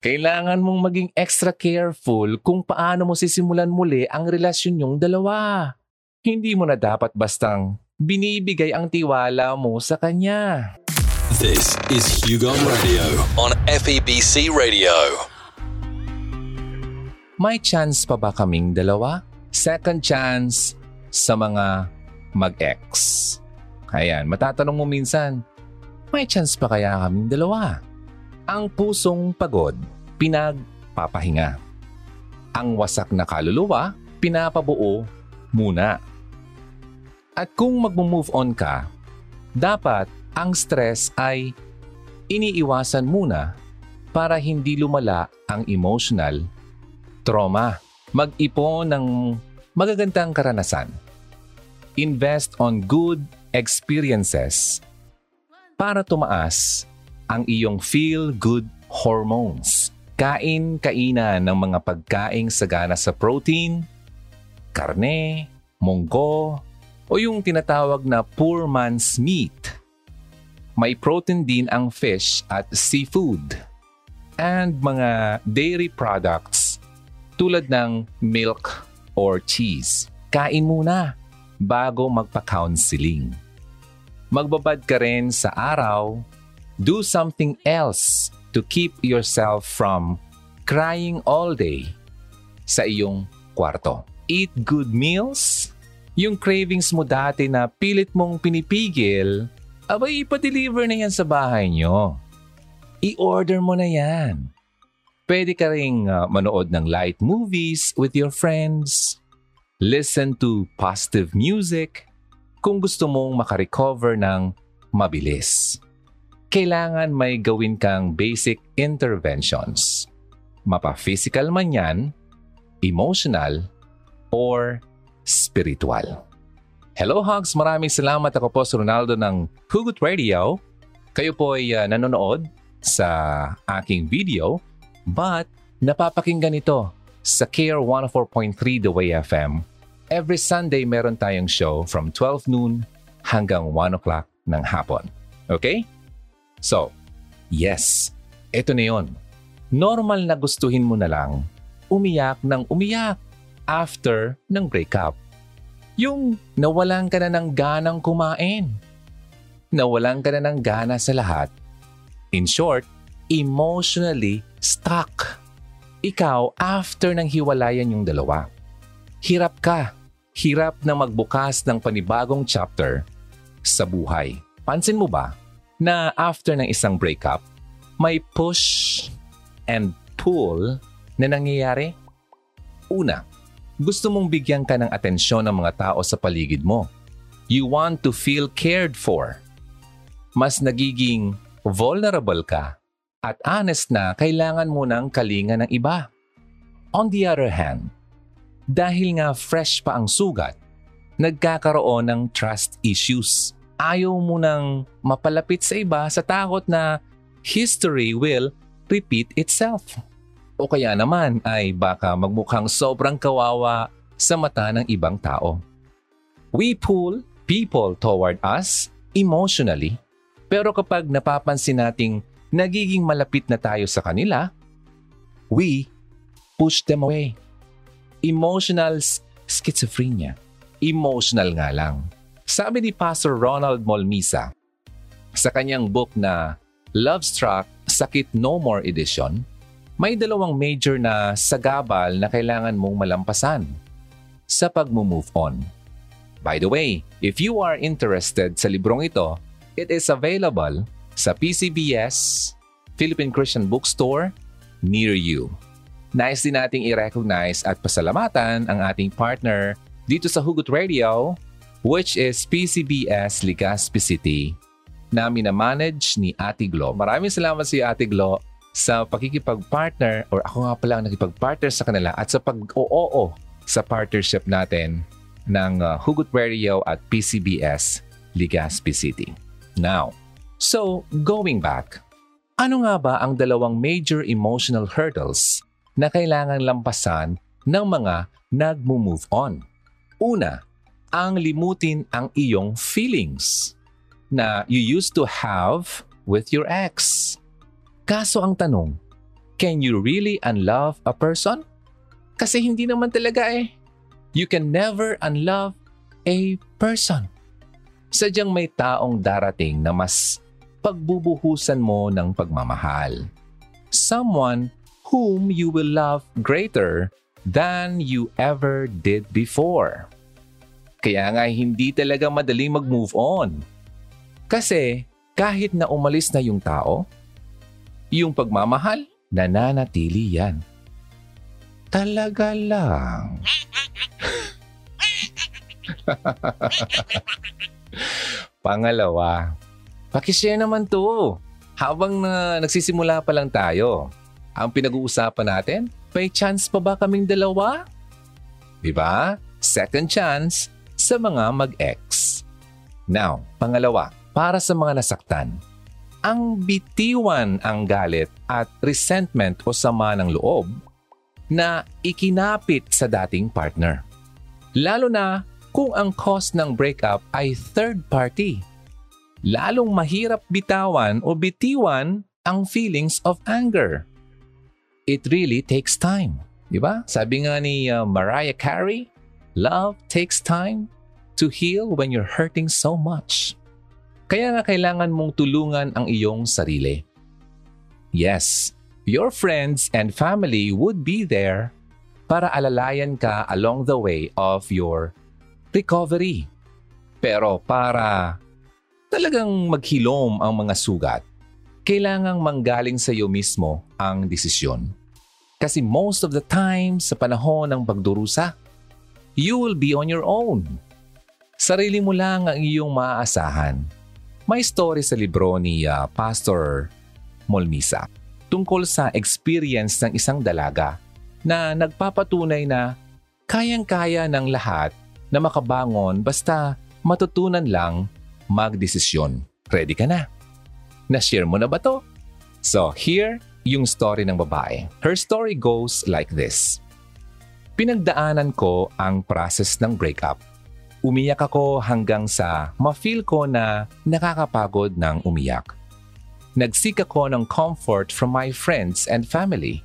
Kailangan mong maging extra careful kung paano mo sisimulan muli ang relasyon yung dalawa. Hindi mo na dapat bastang binibigay ang tiwala mo sa kanya. This is Hugon Radio on FEBC Radio. May chance pa ba kaming dalawa? Second chance sa mga mag-ex. Ayan, matatanong mo minsan, may chance pa kaya kaming dalawa? Ang pusong pagod, pinagpapahinga. Ang wasak na kaluluwa, pinapabuo muna. At kung mag-move on ka, dapat ang stress ay iniiwasan muna para hindi lumala ang emotional trauma. Mag-ipon ng magagandang karanasan. Invest on good experiences para tumaas ang iyong feel-good hormones. Kain-kainan ng mga pagkaing sagana sa protein, karne, munggo, o yung tinatawag na poor man's meat. May protein din ang fish at seafood and mga dairy products tulad ng milk or cheese. Kain muna bago magpa-counseling. Magbabad ka rin sa araw do something else to keep yourself from crying all day sa iyong kwarto. Eat good meals. Yung cravings mo dati na pilit mong pinipigil, abay ipa-deliver na yan sa bahay nyo. I-order mo na yan. Pwede ka rin uh, manood ng light movies with your friends. Listen to positive music kung gusto mong makarecover ng mabilis kailangan may gawin kang basic interventions. Mapa-physical man yan, emotional, or spiritual. Hello Hogs! Maraming salamat. Ako po si Ronaldo ng Hugot Radio. Kayo po ay uh, nanonood sa aking video but napapakinggan ito sa Care 104.3 The Way FM. Every Sunday meron tayong show from 12 noon hanggang 1 o'clock ng hapon. Okay? So, yes, ito na yun. Normal na gustuhin mo na lang umiyak ng umiyak after ng breakup. Yung nawalan ka na ng ganang kumain. Nawalan ka na ng gana sa lahat. In short, emotionally stuck. Ikaw, after ng hiwalayan yung dalawa, hirap ka. Hirap na magbukas ng panibagong chapter sa buhay. Pansin mo ba, na after ng isang breakup, may push and pull na nangyayari? Una, gusto mong bigyan ka ng atensyon ng mga tao sa paligid mo. You want to feel cared for. Mas nagiging vulnerable ka at honest na kailangan mo ng kalinga ng iba. On the other hand, dahil nga fresh pa ang sugat, nagkakaroon ng trust issues ayaw mo nang mapalapit sa iba sa takot na history will repeat itself. O kaya naman ay baka magmukhang sobrang kawawa sa mata ng ibang tao. We pull people toward us emotionally, pero kapag napapansin nating nagiging malapit na tayo sa kanila, we push them away. Emotional schizophrenia. Emotional nga lang. Sabi ni Pastor Ronald Molmisa sa kanyang book na Love Struck Sakit No More Edition, may dalawang major na sagabal na kailangan mong malampasan sa pag-move on. By the way, if you are interested sa librong ito, it is available sa PCBS, Philippine Christian Bookstore, near you. Nice din nating i-recognize at pasalamatan ang ating partner dito sa Hugot Radio which is PCBS Legazpi City na minamanage ni Ate Glo. Maraming salamat si Ate Glo sa pakikipag-partner or ako nga pala ang nakipag-partner sa kanila at sa pag-oo sa partnership natin ng uh, Hugot Radio at PCBS Legazpi City. Now, so going back, ano nga ba ang dalawang major emotional hurdles na kailangan lampasan ng mga nag-move on? Una, ang limutin ang iyong feelings na you used to have with your ex. Kaso ang tanong, can you really unlove a person? Kasi hindi naman talaga eh. You can never unlove a person. Sadyang may taong darating na mas pagbubuhusan mo ng pagmamahal. Someone whom you will love greater than you ever did before. Kaya nga hindi talaga madaling mag-move on. Kasi kahit na umalis na yung tao, yung pagmamahal, nananatili yan. Talaga lang. Pangalawa, pakishare naman to. Habang na nagsisimula pa lang tayo, ang pinag-uusapan natin, may chance pa ba kaming dalawa? Diba? Second chance sa mga mag-ex. Now, pangalawa, para sa mga nasaktan. Ang bitiwan ang galit at resentment o sama ng loob na ikinapit sa dating partner. Lalo na kung ang cause ng breakup ay third party. Lalong mahirap bitawan o bitiwan ang feelings of anger. It really takes time. Di ba? Sabi nga ni uh, Mariah Carey, love takes time to heal when you're hurting so much. Kaya nga kailangan mong tulungan ang iyong sarili. Yes, your friends and family would be there para alalayan ka along the way of your recovery. Pero para talagang maghilom ang mga sugat, kailangang manggaling sa iyo mismo ang desisyon. Kasi most of the time sa panahon ng pagdurusa, you will be on your own. Sarili mo lang ang iyong maaasahan may story sa libro ni uh, Pastor Molmisa tungkol sa experience ng isang dalaga na nagpapatunay na kayang-kaya ng lahat na makabangon basta matutunan lang magdesisyon. Ready ka na? Na-share mo na ba to? So here, yung story ng babae. Her story goes like this. Pinagdaanan ko ang process ng breakup Umiyak ako hanggang sa ma-feel ko na nakakapagod ng umiyak. Nagsik ako ng comfort from my friends and family.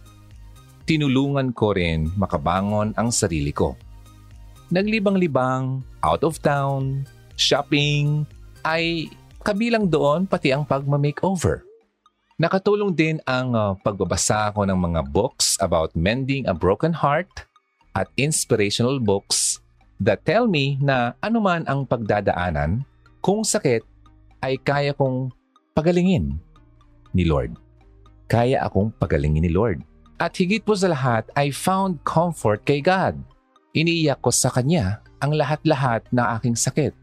Tinulungan ko rin makabangon ang sarili ko. Naglibang-libang, out of town, shopping, ay kabilang doon pati ang pagma-makeover. Nakatulong din ang uh, pagbabasa ko ng mga books about mending a broken heart at inspirational books that tell me na anuman ang pagdadaanan, kung sakit, ay kaya kong pagalingin ni Lord. Kaya akong pagalingin ni Lord. At higit po sa lahat, I found comfort kay God. Iniiyak ko sa Kanya ang lahat-lahat na aking sakit.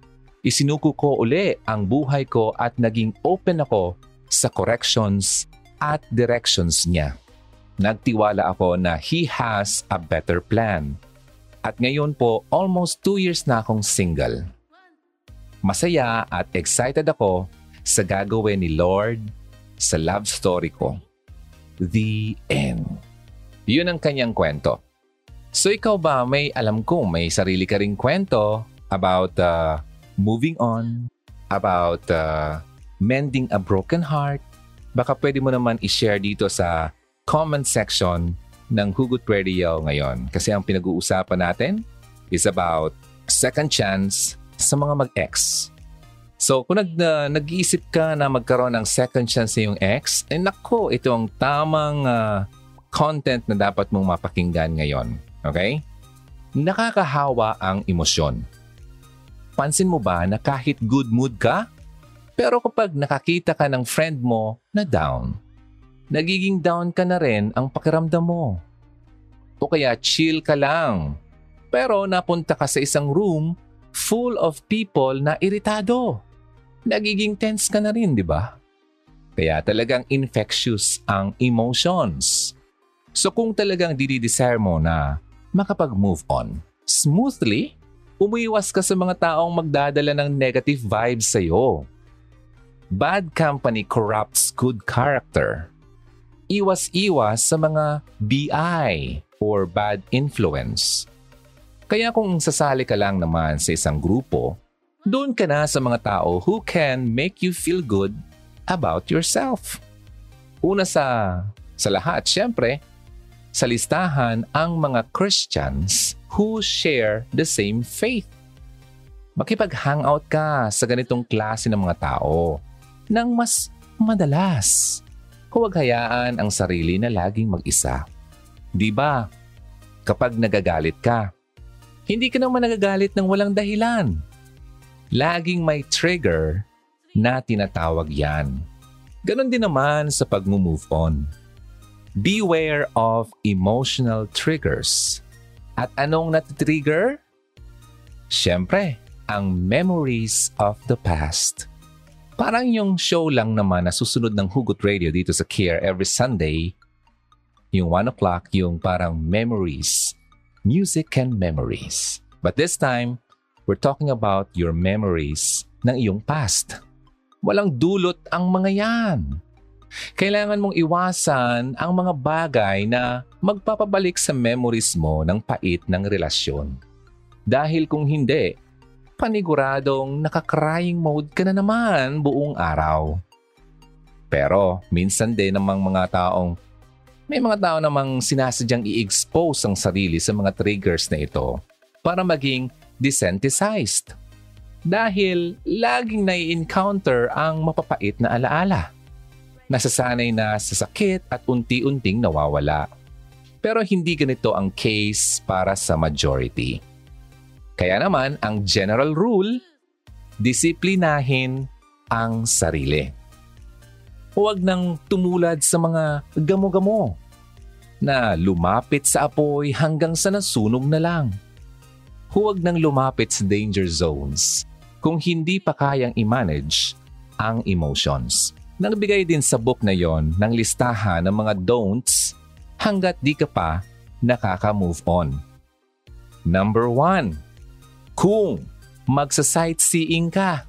Isinuko ko uli ang buhay ko at naging open ako sa corrections at directions niya. Nagtiwala ako na He has a better plan at ngayon po, almost 2 years na akong single. Masaya at excited ako sa gagawin ni Lord sa love story ko. The end. Yun ang kanyang kwento. So ikaw ba may alam ko may sarili ka ring kwento about uh, moving on, about uh, mending a broken heart? Baka pwede mo naman i-share dito sa comment section ng Hugot Radio ngayon kasi ang pinag-uusapan natin is about second chance sa mga mag-ex. So kung nag, uh, nag-iisip ka na magkaroon ng second chance sa iyong ex, eh nako, ito ang tamang uh, content na dapat mong mapakinggan ngayon. Okay? Nakakahawa ang emosyon. Pansin mo ba na kahit good mood ka, pero kapag nakakita ka ng friend mo na down, nagiging down ka na rin ang pakiramdam mo. O kaya chill ka lang. Pero napunta ka sa isang room full of people na iritado. Nagiging tense ka na rin, di ba? Kaya talagang infectious ang emotions. So kung talagang dididesire mo na makapag-move on smoothly, umiwas ka sa mga taong magdadala ng negative vibes sa'yo. Bad company corrupts good character iwas-iwas sa mga BI or bad influence. Kaya kung sasali ka lang naman sa isang grupo, doon ka na sa mga tao who can make you feel good about yourself. Una sa sa lahat, syempre, sa listahan ang mga Christians who share the same faith. Makipag-hangout ka sa ganitong klase ng mga tao nang mas madalas. Huwag hayaan ang sarili na laging mag-isa. Di ba? Kapag nagagalit ka, hindi ka naman nagagalit ng walang dahilan. Laging may trigger na tinatawag yan. Ganon din naman sa pag-move on. Beware of emotional triggers. At anong natitrigger? Siyempre, ang memories of the past. Parang yung show lang naman na susunod ng Hugot Radio dito sa Care every Sunday. Yung 1 o'clock, yung parang memories. Music and memories. But this time, we're talking about your memories ng iyong past. Walang dulot ang mga yan. Kailangan mong iwasan ang mga bagay na magpapabalik sa memories mo ng pait ng relasyon. Dahil kung hindi, paniguradong nakakrying mode ka na naman buong araw. Pero minsan din namang mga taong may mga tao namang sinasadyang i-expose ang sarili sa mga triggers na ito para maging desensitized. Dahil laging nai-encounter ang mapapait na alaala. Nasasanay na sa sakit at unti-unting nawawala. Pero hindi ganito ang case para sa majority. Kaya naman, ang general rule, disiplinahin ang sarili. Huwag nang tumulad sa mga gamo-gamo na lumapit sa apoy hanggang sa nasunog na lang. Huwag nang lumapit sa danger zones kung hindi pa kayang i-manage ang emotions. Nagbigay din sa book na yon ng listahan ng mga don'ts hanggat di ka pa nakaka-move on. Number one, kung magsa-sightseeing ka,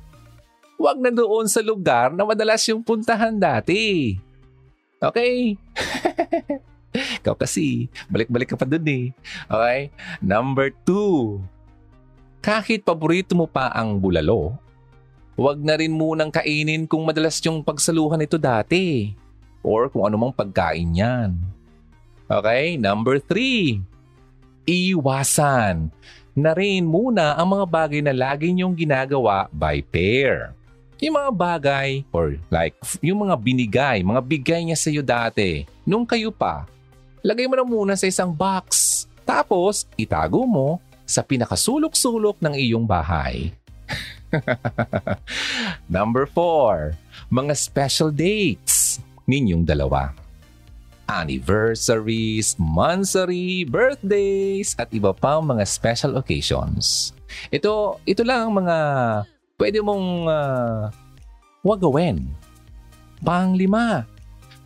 huwag na doon sa lugar na madalas yung puntahan dati. Okay? Ikaw kasi, balik-balik ka pa dun eh. Okay? Number two, kahit paborito mo pa ang bulalo, huwag na rin munang kainin kung madalas yung pagsaluhan ito dati. Or kung anumang pagkain yan. Okay? Number three, iwasan na rin muna ang mga bagay na lagi niyong ginagawa by pair. Yung mga bagay or like yung mga binigay, mga bigay niya sa iyo dati nung kayo pa, lagay mo na muna sa isang box. Tapos, itago mo sa pinakasulok-sulok ng iyong bahay. Number four, mga special dates ninyong dalawa anniversaries, monthsary, birthdays, at iba pang mga special occasions. Ito, ito lang ang mga pwede mong uh, wag gawin. Panglima,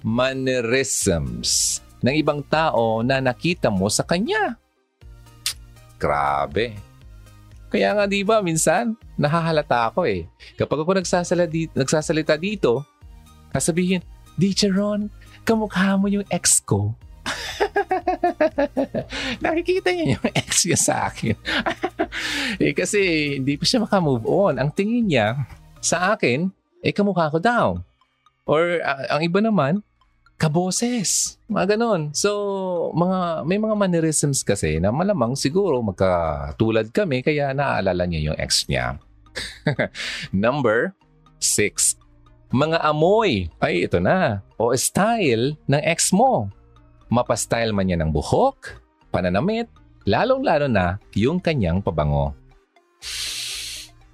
mannerisms ng ibang tao na nakita mo sa kanya. Grabe. Kaya nga di ba minsan nahahalata ako eh. Kapag ako nagsasalita dito, nagsasalita dito, kasabihin, DJ Ron, kamukha mo yung ex ko. Nakikita niya yung ex niya sa akin. eh, kasi hindi pa siya makamove on. Ang tingin niya sa akin, eh kamukha ko daw. Or uh, ang iba naman, kaboses. Mga ganon. So, mga, may mga mannerisms kasi na malamang siguro magkatulad kami kaya naaalala niya yung ex niya. Number six, mga amoy. Ay, ito na. O style ng ex mo. Mapastyle man niya ng buhok, pananamit, lalong-lalo na yung kanyang pabango.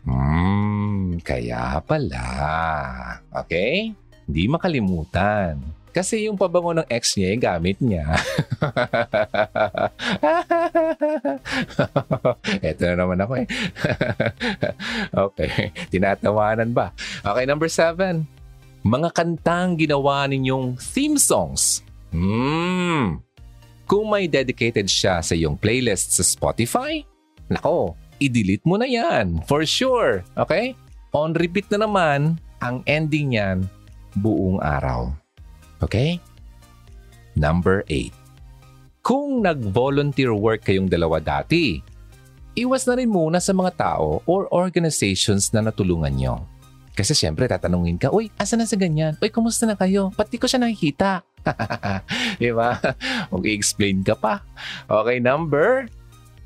Hmm, kaya pala. Okay? Hindi makalimutan. Kasi yung pabango ng ex niya, yung gamit niya. Ito na naman ako eh. okay, tinatawanan ba? Okay, number seven. Mga kantang ginawa ninyong theme songs. Hmm. Kung may dedicated siya sa iyong playlist sa Spotify, nako, i-delete mo na yan. For sure. Okay? On repeat na naman ang ending niyan buong araw. Okay? Number 8. Kung nag-volunteer work kayong dalawa dati, iwas na rin muna sa mga tao or organizations na natulungan nyo. Kasi siyempre tatanungin ka, Uy, asa na sa ganyan? Uy, kumusta na kayo? Ba't di ko siya nakikita? Di ba? Mag-explain ka pa. Okay, number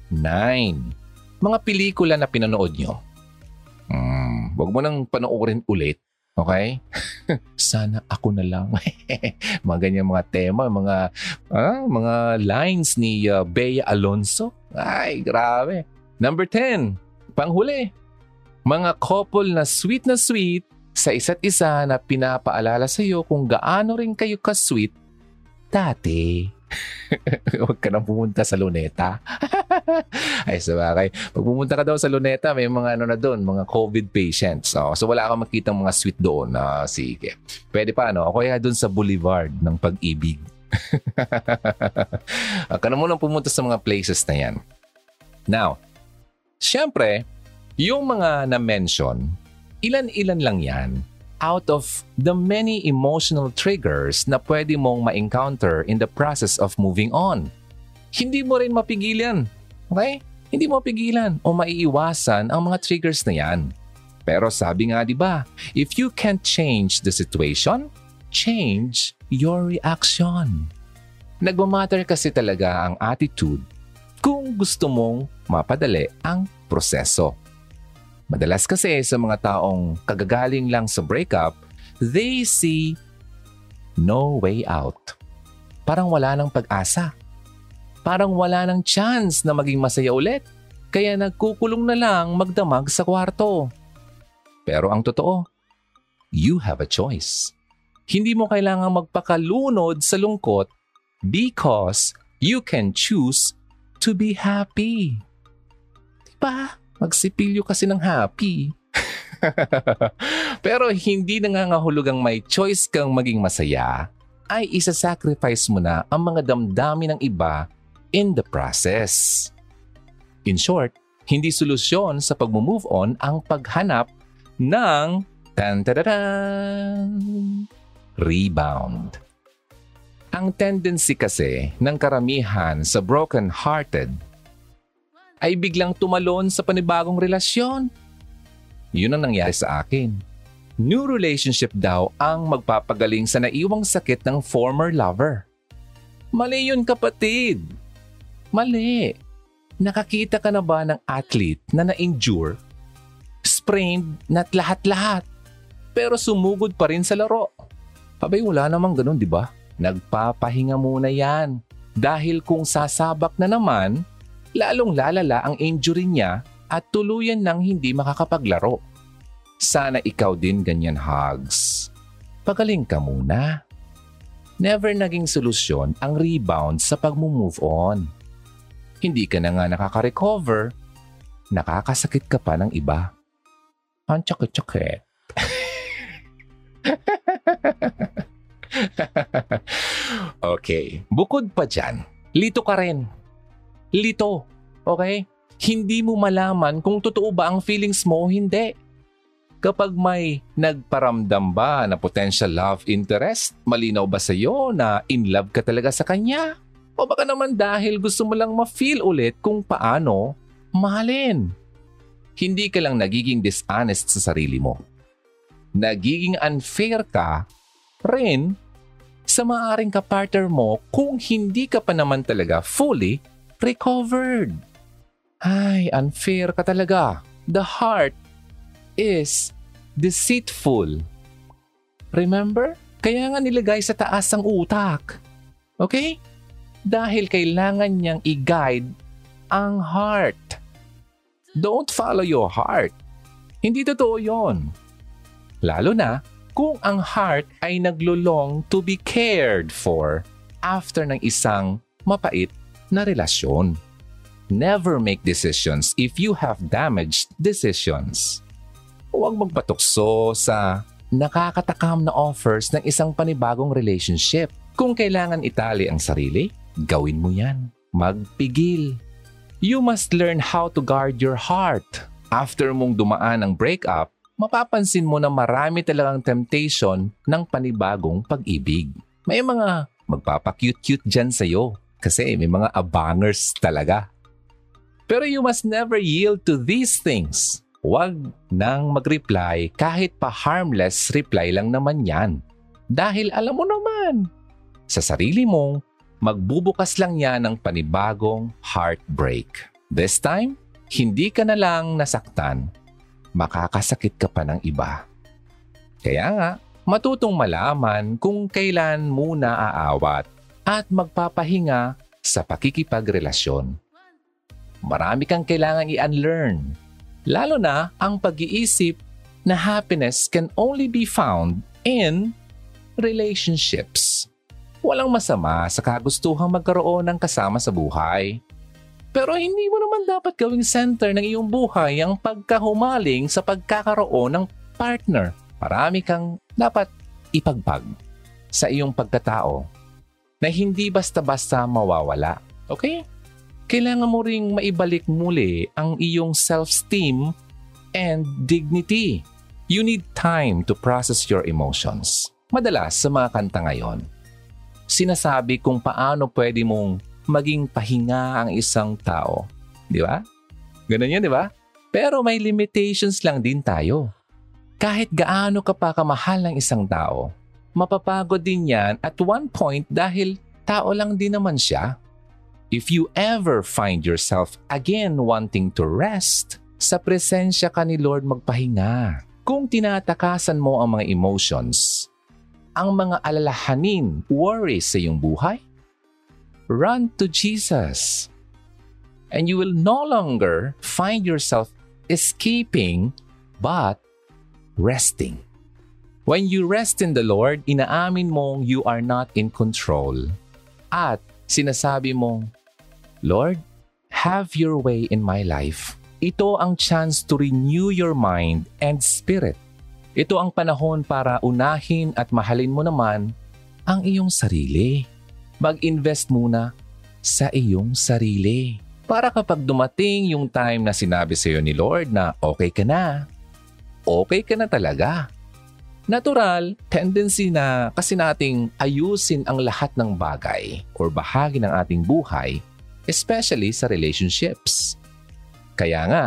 nine. Mga pelikula na pinanood nyo. Hmm, wag mo nang panoorin ulit. Okay? Sana ako na lang. mga ganyan mga tema, mga ah, mga lines ni uh, Bea Alonso. Ay, grabe. Number 10, panghuli. Mga couple na sweet na sweet sa isa't isa na pinapaalala sa iyo kung gaano rin kayo ka-sweet dati. Huwag ka nang pumunta sa luneta. Ay, sabagay. Pag pumunta ka daw sa luneta, may mga ano na doon, mga COVID patients. So, so wala kang makita mga sweet doon. Uh, sige. Pwede pa, ano? O kaya doon sa boulevard ng pag-ibig. ka na munang pumunta sa mga places na yan. Now, syempre, yung mga na-mention, ilan-ilan lang yan out of the many emotional triggers na pwede mong ma-encounter in the process of moving on. Hindi mo rin mapigilan. Okay? Hindi mo mapigilan o maiiwasan ang mga triggers na yan. Pero sabi nga 'di ba, if you can't change the situation, change your reaction. Nagmamatter kasi talaga ang attitude kung gusto mong mapadali ang proseso. Madalas kasi sa mga taong kagagaling lang sa breakup, they see no way out. Parang wala nang pag-asa. Parang wala nang chance na maging masaya ulit. Kaya nagkukulong na lang magdamag sa kwarto. Pero ang totoo, you have a choice. Hindi mo kailangang magpakalunod sa lungkot because you can choose to be happy. Diba? Magsipilyo kasi ng happy. Pero hindi nangangahulugang may choice kang maging masaya ay isa-sacrifice mo na ang mga damdamin ng iba in the process. In short, hindi solusyon sa pag-move on ang paghanap ng tan rebound. Ang tendency kasi ng karamihan sa broken-hearted ay biglang tumalon sa panibagong relasyon. Yun ang nangyari sa akin. New relationship daw ang magpapagaling sa naiwang sakit ng former lover. Mali yun kapatid. Mali. Nakakita ka na ba ng athlete na na-injure? Sprained na't lahat-lahat. Pero sumugod pa rin sa laro. Abay wala namang ganun di ba? Nagpapahinga muna yan. Dahil kung sasabak na naman, lalong lalala ang injury niya at tuluyan nang hindi makakapaglaro. Sana ikaw din ganyan, Hugs. Pagaling ka muna. Never naging solusyon ang rebound sa pag-move on. Hindi ka na nga nakaka-recover, nakakasakit ka pa ng iba. Ang tsakit-tsakit. okay, bukod pa dyan, lito ka rin lito. Okay? Hindi mo malaman kung totoo ba ang feelings mo o hindi. Kapag may nagparamdam ba na potential love interest, malinaw ba sa iyo na in love ka talaga sa kanya? O baka naman dahil gusto mo lang ma-feel ulit kung paano mahalin. Hindi ka lang nagiging dishonest sa sarili mo. Nagiging unfair ka rin sa maaring kapartner mo kung hindi ka pa naman talaga fully recovered. Ay, unfair ka talaga. The heart is deceitful. Remember? Kaya nga nilagay sa taas ang utak. Okay? Dahil kailangan niyang i-guide ang heart. Don't follow your heart. Hindi totoo yon. Lalo na kung ang heart ay naglulong to be cared for after ng isang mapait na relasyon. Never make decisions if you have damaged decisions. Huwag magpatukso sa nakakatakam na offers ng isang panibagong relationship. Kung kailangan itali ang sarili, gawin mo yan. Magpigil. You must learn how to guard your heart. After mong dumaan ang breakup, mapapansin mo na marami talagang temptation ng panibagong pag-ibig. May mga magpapakute-cute dyan sa'yo kasi may mga abangers talaga. Pero you must never yield to these things. Huwag nang mag-reply kahit pa harmless reply lang naman yan. Dahil alam mo naman, sa sarili mo, magbubukas lang yan ng panibagong heartbreak. This time, hindi ka na lang nasaktan, makakasakit ka pa ng iba. Kaya nga, matutong malaman kung kailan muna aawat at magpapahinga sa pakikipagrelasyon. Marami kang kailangan i-unlearn, lalo na ang pag-iisip na happiness can only be found in relationships. Walang masama sa kagustuhang magkaroon ng kasama sa buhay. Pero hindi mo naman dapat gawing center ng iyong buhay ang pagkahumaling sa pagkakaroon ng partner. Marami kang dapat ipagpag sa iyong pagkatao na hindi basta-basta mawawala. Okay? Kailangan mo ring maibalik muli ang iyong self-esteem and dignity. You need time to process your emotions. Madalas sa mga kanta ngayon, sinasabi kung paano pwede mong maging pahinga ang isang tao. Di ba? Ganun yun, di ba? Pero may limitations lang din tayo. Kahit gaano ka pa kamahal ng isang tao, mapapagod din yan at one point dahil tao lang din naman siya. If you ever find yourself again wanting to rest, sa presensya ka ni Lord magpahinga. Kung tinatakasan mo ang mga emotions, ang mga alalahanin, worries sa iyong buhay, run to Jesus. And you will no longer find yourself escaping but resting. When you rest in the Lord, inaamin mong you are not in control. At sinasabi mong, Lord, have your way in my life. Ito ang chance to renew your mind and spirit. Ito ang panahon para unahin at mahalin mo naman ang iyong sarili mag-invest muna sa iyong sarili. Para kapag dumating yung time na sinabi sa iyo ni Lord na okay ka na, okay ka na talaga. Natural, tendency na kasi nating ayusin ang lahat ng bagay or bahagi ng ating buhay, especially sa relationships. Kaya nga,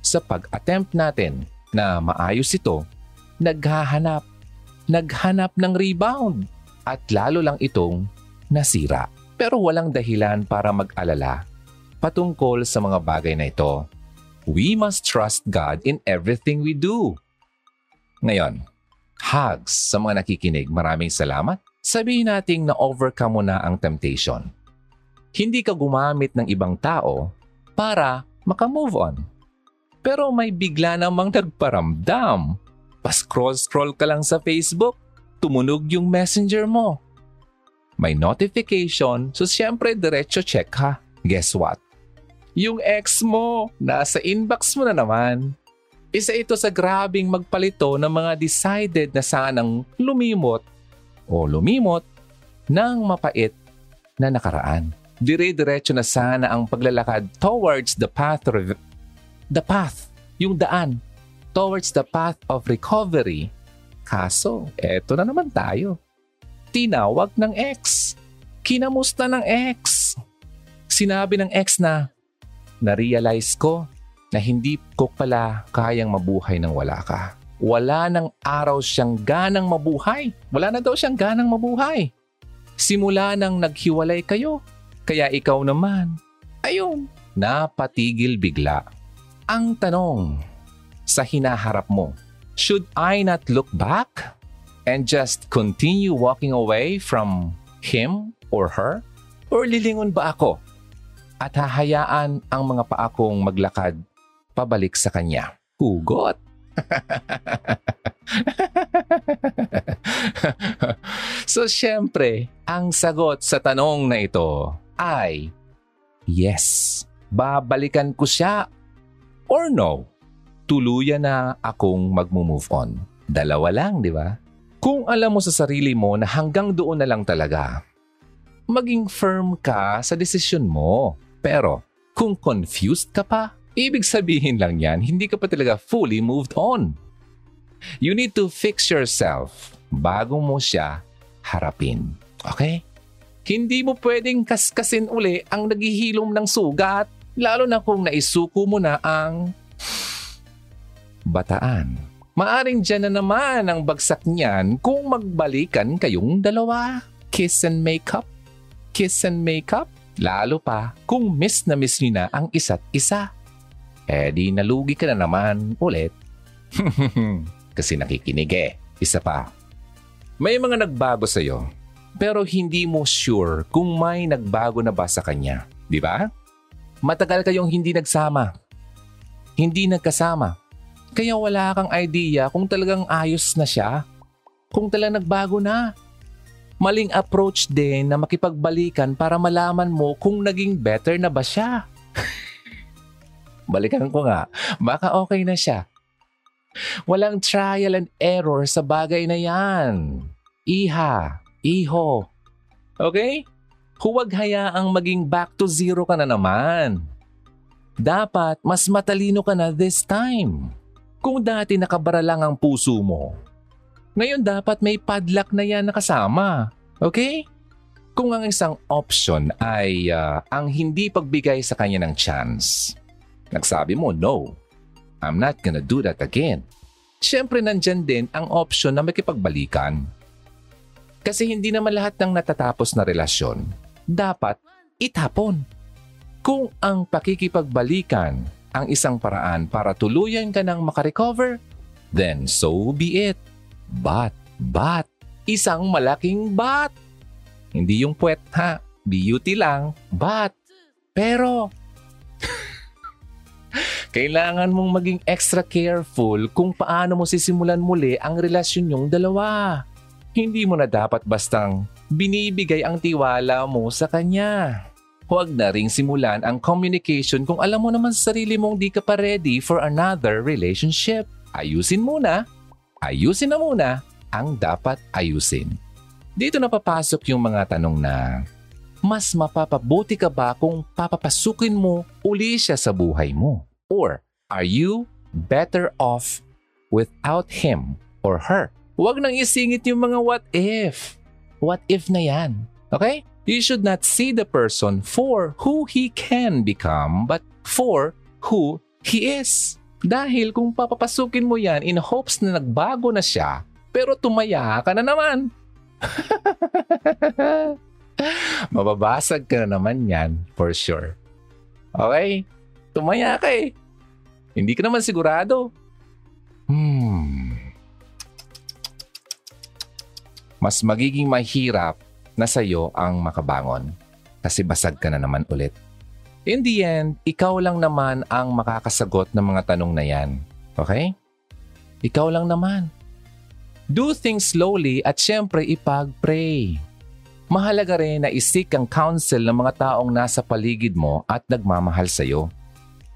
sa pag-attempt natin na maayos ito, naghahanap, naghanap ng rebound at lalo lang itong nasira. Pero walang dahilan para mag-alala patungkol sa mga bagay na ito. We must trust God in everything we do. Ngayon, hugs sa mga nakikinig. Maraming salamat. Sabihin nating na-overcome mo na ang temptation. Hindi ka gumamit ng ibang tao para makamove on. Pero may bigla namang nagparamdam. Pa-scroll-scroll ka lang sa Facebook, tumunog yung messenger mo may notification, so siyempre diretso check ha. Guess what? Yung ex mo, nasa inbox mo na naman. Isa ito sa grabing magpalito ng mga decided na sanang lumimot o lumimot ng mapait na nakaraan. Dire-diretso na sana ang paglalakad towards the path of the path, yung daan towards the path of recovery. Kaso, eto na naman tayo tinawag ng ex. Kinamusta ng ex. Sinabi ng ex na, na-realize ko na hindi ko pala kayang mabuhay nang wala ka. Wala nang araw siyang ganang mabuhay. Wala na daw siyang ganang mabuhay. Simula nang naghiwalay kayo, kaya ikaw naman, ayun, napatigil bigla. Ang tanong sa hinaharap mo, should I not look back? and just continue walking away from him or her? Or lilingon ba ako at hahayaan ang mga paa kong maglakad pabalik sa kanya? Hugot! so syempre, ang sagot sa tanong na ito ay yes. Babalikan ko siya or no. Tuluyan na akong magmo-move on. Dalawa lang, di ba? Kung alam mo sa sarili mo na hanggang doon na lang talaga, maging firm ka sa desisyon mo. Pero kung confused ka pa, ibig sabihin lang yan, hindi ka pa talaga fully moved on. You need to fix yourself bago mo siya harapin. Okay? Hindi mo pwedeng kaskasin uli ang naghihilom ng sugat, lalo na kung naisuko mo na ang bataan. Maaring dyan na naman ang bagsak niyan kung magbalikan kayong dalawa. kiss and makeup? Kiss and makeup? Lalo pa kung miss na miss niyo na ang isa't isa. Eh di nalugi ka na naman ulit. Kasi nakikinig eh. Isa pa. May mga nagbago sa'yo pero hindi mo sure kung may nagbago na ba sa kanya. Di ba? Matagal kayong hindi nagsama. Hindi nagkasama. Kaya wala kang idea kung talagang ayos na siya. Kung talagang nagbago na maling approach din na makipagbalikan para malaman mo kung naging better na ba siya. Balikan ko nga, baka okay na siya. Walang trial and error sa bagay na yan. Iha, iho. Okay? Huwag hayaang maging back to zero ka na naman. Dapat mas matalino ka na this time. Kung dati nakabara lang ang puso mo, ngayon dapat may padlock na yan nakasama. Okay? Kung ang isang option ay uh, ang hindi pagbigay sa kanya ng chance, nagsabi mo, no, I'm not gonna do that again. Siyempre nandyan din ang option na makipagbalikan. Kasi hindi naman lahat ng natatapos na relasyon dapat itapon. Kung ang pakikipagbalikan ang isang paraan para tuluyan ka ng makarecover, then so be it. But, but, isang malaking but. Hindi yung puwet ha, beauty lang, but. Pero, kailangan mong maging extra careful kung paano mo sisimulan muli ang relasyon yung dalawa. Hindi mo na dapat bastang binibigay ang tiwala mo sa kanya. Huwag na ring simulan ang communication kung alam mo naman sa sarili mong di ka pa ready for another relationship. Ayusin muna ayusin na muna ang dapat ayusin. Dito na papasok yung mga tanong na, mas mapapabuti ka ba kung papapasukin mo uli siya sa buhay mo? Or, are you better off without him or her? Huwag nang isingit yung mga what if. What if na yan? Okay? You should not see the person for who he can become, but for who he is. Dahil kung papapasukin mo yan in hopes na nagbago na siya, pero tumaya ka na naman. Mababasag ka na naman yan, for sure. Okay? Tumaya ka eh. Hindi ka naman sigurado. Hmm. Mas magiging mahirap na sa'yo ang makabangon kasi basag ka na naman ulit. In the end, ikaw lang naman ang makakasagot ng mga tanong na yan. Okay? Ikaw lang naman. Do things slowly at syempre ipag-pray. Mahalaga rin na isik ang counsel ng mga taong nasa paligid mo at nagmamahal sa'yo.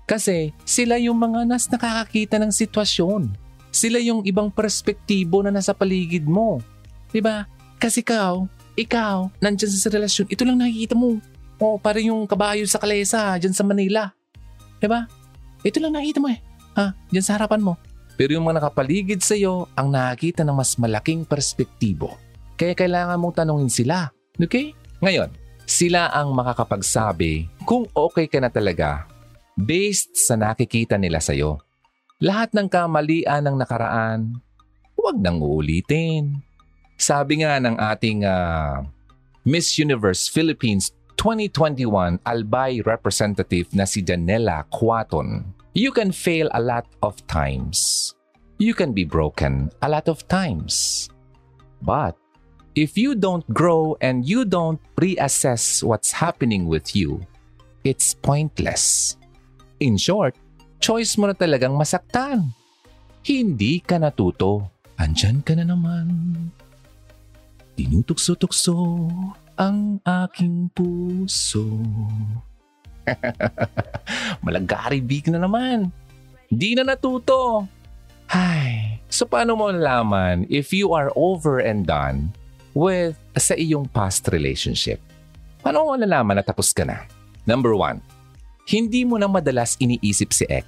Kasi sila yung mga nas nakakakita ng sitwasyon. Sila yung ibang perspektibo na nasa paligid mo. Diba? Kasi ikaw, ikaw, nandyan sa relasyon, ito lang nakikita mo. O, para yung kabayo sa kalesa, dyan sa Manila. Diba? Ito lang nakita mo eh. Ha? Dyan sa harapan mo. Pero yung mga nakapaligid sa iyo ang nakakita ng mas malaking perspektibo. Kaya kailangan mong tanungin sila. Okay? Ngayon, sila ang makakapagsabi kung okay ka na talaga based sa nakikita nila sa iyo. Lahat ng kamalian ng nakaraan, huwag nang uulitin. Sabi nga ng ating uh, Miss Universe Philippines 2021 Albay representative na si Janela Quaton. You can fail a lot of times. You can be broken a lot of times. But if you don't grow and you don't reassess what's happening with you, it's pointless. In short, choice mo na talagang masaktan. Hindi ka natuto. Andyan ka na naman. Tinutukso-tukso ang aking puso. Malagari big na naman. Di na natuto. Ay, so paano mo nalaman if you are over and done with sa iyong past relationship? Paano mo nalaman na tapos ka na? Number one, hindi mo na madalas iniisip si ex.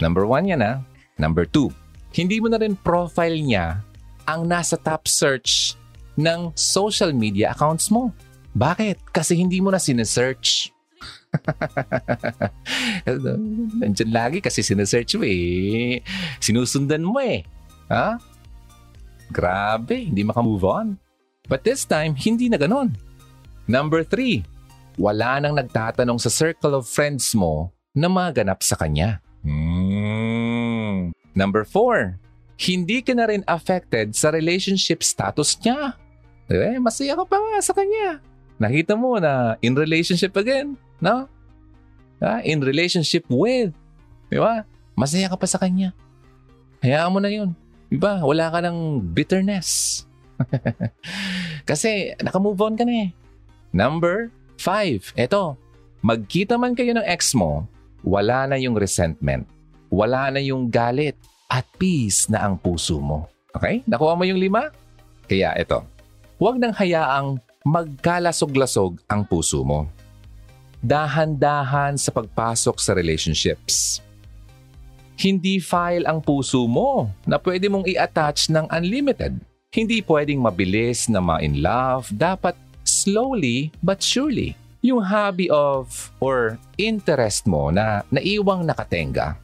Number one yan ha. Number two, hindi mo na rin profile niya ang nasa top search ng social media accounts mo. Bakit? Kasi hindi mo na sinesearch. Nandiyan lagi kasi sinesearch mo eh. Sinusundan mo eh. Ha? Grabe, hindi makamove on. But this time, hindi na ganon. Number three, wala nang nagtatanong sa circle of friends mo na maganap sa kanya. Hmm. Number four, hindi ka na rin affected sa relationship status niya. Eh, masaya ka pa nga sa kanya. Nakita mo na in relationship again, no? Ah, in relationship with. Di ba? Masaya ka pa sa kanya. Hayaan mo na yun. Di ba? Wala ka ng bitterness. Kasi nakamove on ka na eh. Number five, eto. Magkita man kayo ng ex mo, wala na yung resentment. Wala na yung galit at peace na ang puso mo. Okay? Nakuha mo yung lima? Kaya eto. Huwag nang hayaang magkalasog-lasog ang puso mo. Dahan-dahan sa pagpasok sa relationships. Hindi file ang puso mo na pwede mong i-attach ng unlimited. Hindi pwedeng mabilis na ma-in love. Dapat slowly but surely. Yung hobby of or interest mo na naiwang nakatenga.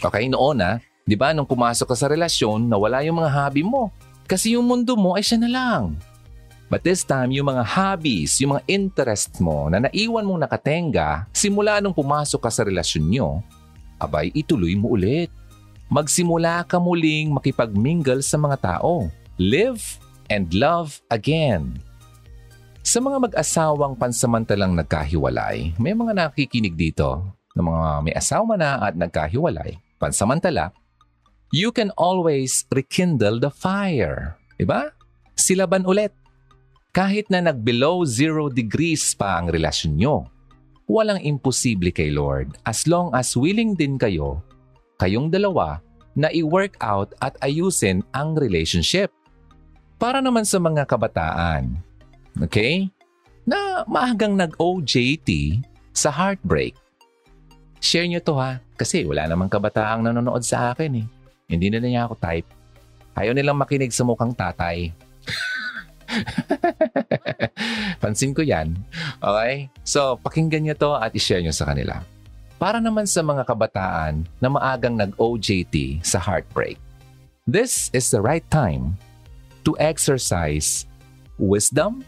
Okay, noon na, di ba nung pumasok ka sa relasyon, nawala yung mga hobby mo. Kasi yung mundo mo ay siya na lang. But this time, yung mga hobbies, yung mga interest mo na naiwan mong nakatenga simula nung pumasok ka sa relasyon nyo, abay ituloy mo ulit. Magsimula ka muling makipagmingle sa mga tao. Live and love again. Sa mga mag-asawang pansamantalang nagkahiwalay, may mga nakikinig dito ng mga may asawa na at nagkahiwalay, pansamantala, you can always rekindle the fire. Diba? Silaban ulit kahit na nag-below zero degrees pa ang relasyon nyo, walang imposible kay Lord as long as willing din kayo, kayong dalawa, na i-work out at ayusin ang relationship. Para naman sa mga kabataan, okay? Na maagang nag-OJT sa heartbreak. Share nyo to ha, kasi wala namang kabataang nanonood sa akin eh. Hindi na niya ako type. Ayaw nilang makinig sa mukhang tatay. Pansin ko yan. Okay? So, pakinggan nyo to at i-share nyo sa kanila. Para naman sa mga kabataan na maagang nag-OJT sa heartbreak, this is the right time to exercise wisdom,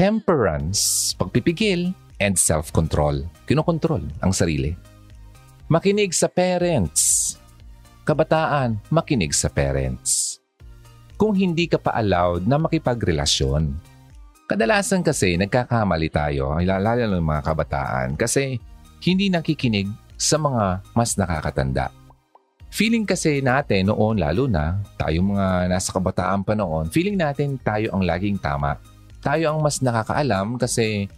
temperance, pagpipigil, and self-control. Kinokontrol ang sarili. Makinig sa parents. Kabataan, makinig sa parents kung hindi ka pa allowed na makipagrelasyon. Kadalasan kasi nagkakamali tayo, lalo ng mga kabataan, kasi hindi nakikinig sa mga mas nakakatanda. Feeling kasi natin noon, lalo na tayo mga nasa kabataan pa noon, feeling natin tayo ang laging tama. Tayo ang mas nakakaalam kasi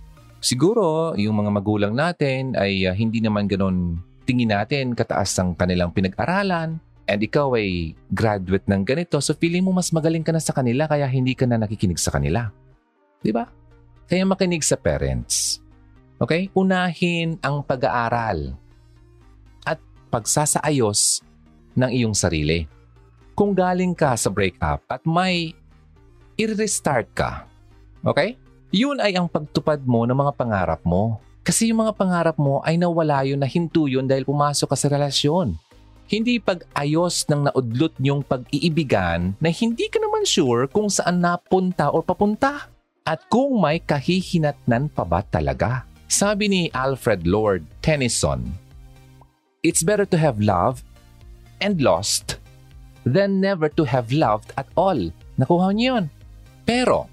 siguro yung mga magulang natin ay uh, hindi naman ganon tingin natin kataas ang kanilang pinag-aralan and ikaw ay graduate ng ganito, so feeling mo mas magaling ka na sa kanila kaya hindi ka na nakikinig sa kanila. Di ba? Kaya makinig sa parents. Okay? Unahin ang pag-aaral at pagsasaayos ng iyong sarili. Kung galing ka sa breakup at may i-restart ka, okay? Yun ay ang pagtupad mo ng mga pangarap mo. Kasi yung mga pangarap mo ay nawala yun na hinto yun dahil pumasok ka sa relasyon. Hindi pag-ayos ng naudlot niyong pag-iibigan na hindi ka naman sure kung saan napunta o papunta at kung may kahihinatnan pa ba talaga. Sabi ni Alfred Lord Tennyson, It's better to have loved and lost than never to have loved at all. Nakuha niyo yun. Pero,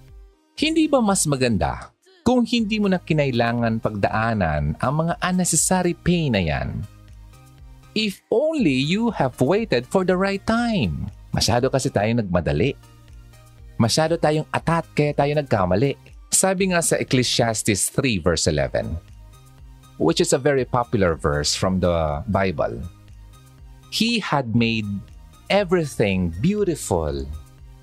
hindi ba mas maganda kung hindi mo na kinailangan pagdaanan ang mga unnecessary pain na yan If only you have waited for the right time. Masyado kasi tayo nagmadali. Masyado tayong atat kaya tayo nagkamali. Sabi nga sa Ecclesiastes 3 verse 11, which is a very popular verse from the Bible. He had made everything beautiful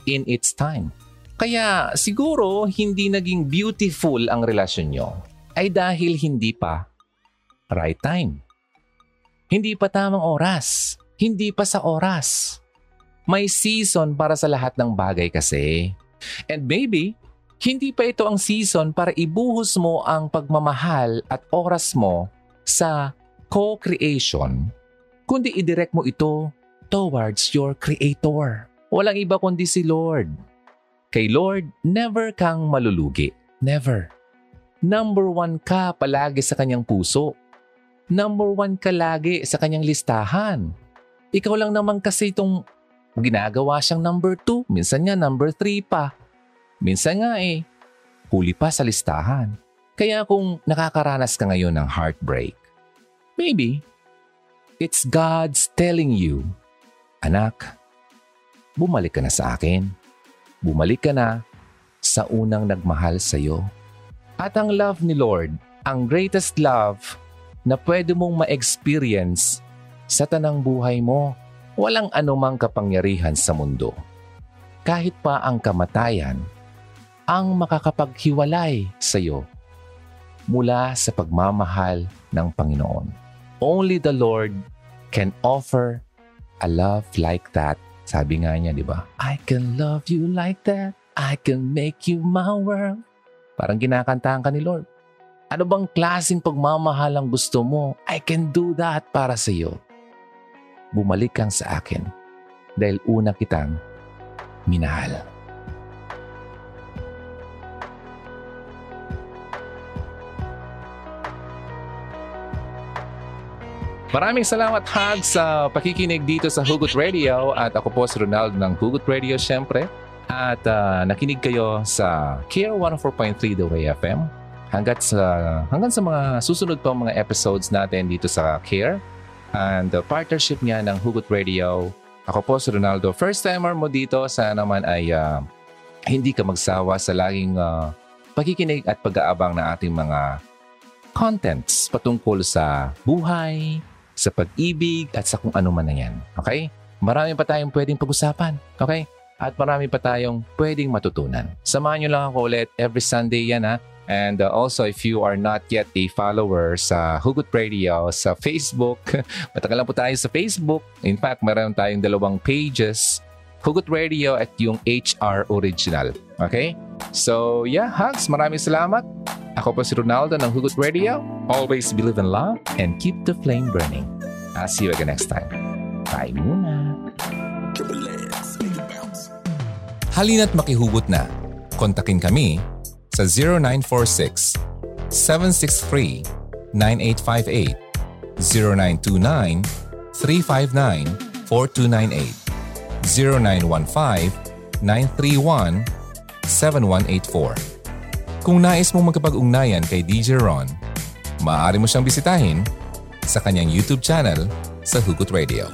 in its time. Kaya siguro hindi naging beautiful ang relasyon nyo ay dahil hindi pa right time. Hindi pa tamang oras. Hindi pa sa oras. May season para sa lahat ng bagay kasi. And maybe, hindi pa ito ang season para ibuhos mo ang pagmamahal at oras mo sa co-creation, kundi idirect mo ito towards your Creator. Walang iba kundi si Lord. Kay Lord, never kang malulugi. Never. Number one ka palagi sa kanyang puso. Number one ka lagi sa kanyang listahan. Ikaw lang naman kasi itong ginagawa siyang number two. Minsan nga number three pa. Minsan nga eh, huli pa sa listahan. Kaya kung nakakaranas ka ngayon ng heartbreak, maybe it's God's telling you, Anak, bumalik ka na sa akin. Bumalik ka na sa unang nagmahal sa iyo. At ang love ni Lord, ang greatest love na pwede mong ma-experience sa tanang buhay mo, walang anumang kapangyarihan sa mundo. Kahit pa ang kamatayan, ang makakapaghiwalay sa iyo mula sa pagmamahal ng Panginoon. Only the Lord can offer a love like that. Sabi nga niya, di ba? I can love you like that. I can make you my world. Parang kinakantahan ka ni Lord. Ano bang klaseng pagmamahal ang gusto mo? I can do that para sa iyo. Bumalik kang sa akin dahil una kitang minahal. Maraming salamat Hag sa pakikinig dito sa Hugot Radio at ako po si Ronaldo ng Hugot Radio syempre. At uh, nakinig kayo sa Care 104.3 The Way FM hanggat sa, hanggang sa mga susunod pang mga episodes natin dito sa Care and the partnership niya ng Hugot Radio. Ako po si Ronaldo. First timer mo dito, sana naman ay uh, hindi ka magsawa sa laging uh, pakikinig at pag-aabang na ating mga contents patungkol sa buhay, sa pag-ibig at sa kung ano man na yan. Okay? Marami pa tayong pwedeng pag-usapan. Okay? At marami pa tayong pwedeng matutunan. Samahan nyo lang ako ulit every Sunday yan ha. And uh, also, if you are not yet a follower sa Hugot Radio sa Facebook, matagal lang po tayo sa Facebook. In fact, meron tayong dalawang pages, Hugot Radio at yung HR Original. Okay? So, yeah, hugs. Maraming salamat. Ako po si Ronaldo ng Hugot Radio. Always believe in love and keep the flame burning. I'll see you again next time. Bye muna. Halina't makihugot na. Kontakin kami sa 0946 763 9858 0929 359 4298 0915 931 7184 kung nais mong magkapag-ugnayan kay DJ Ron, maaari mo siyang bisitahin sa kanyang YouTube channel sa Hugot Radio.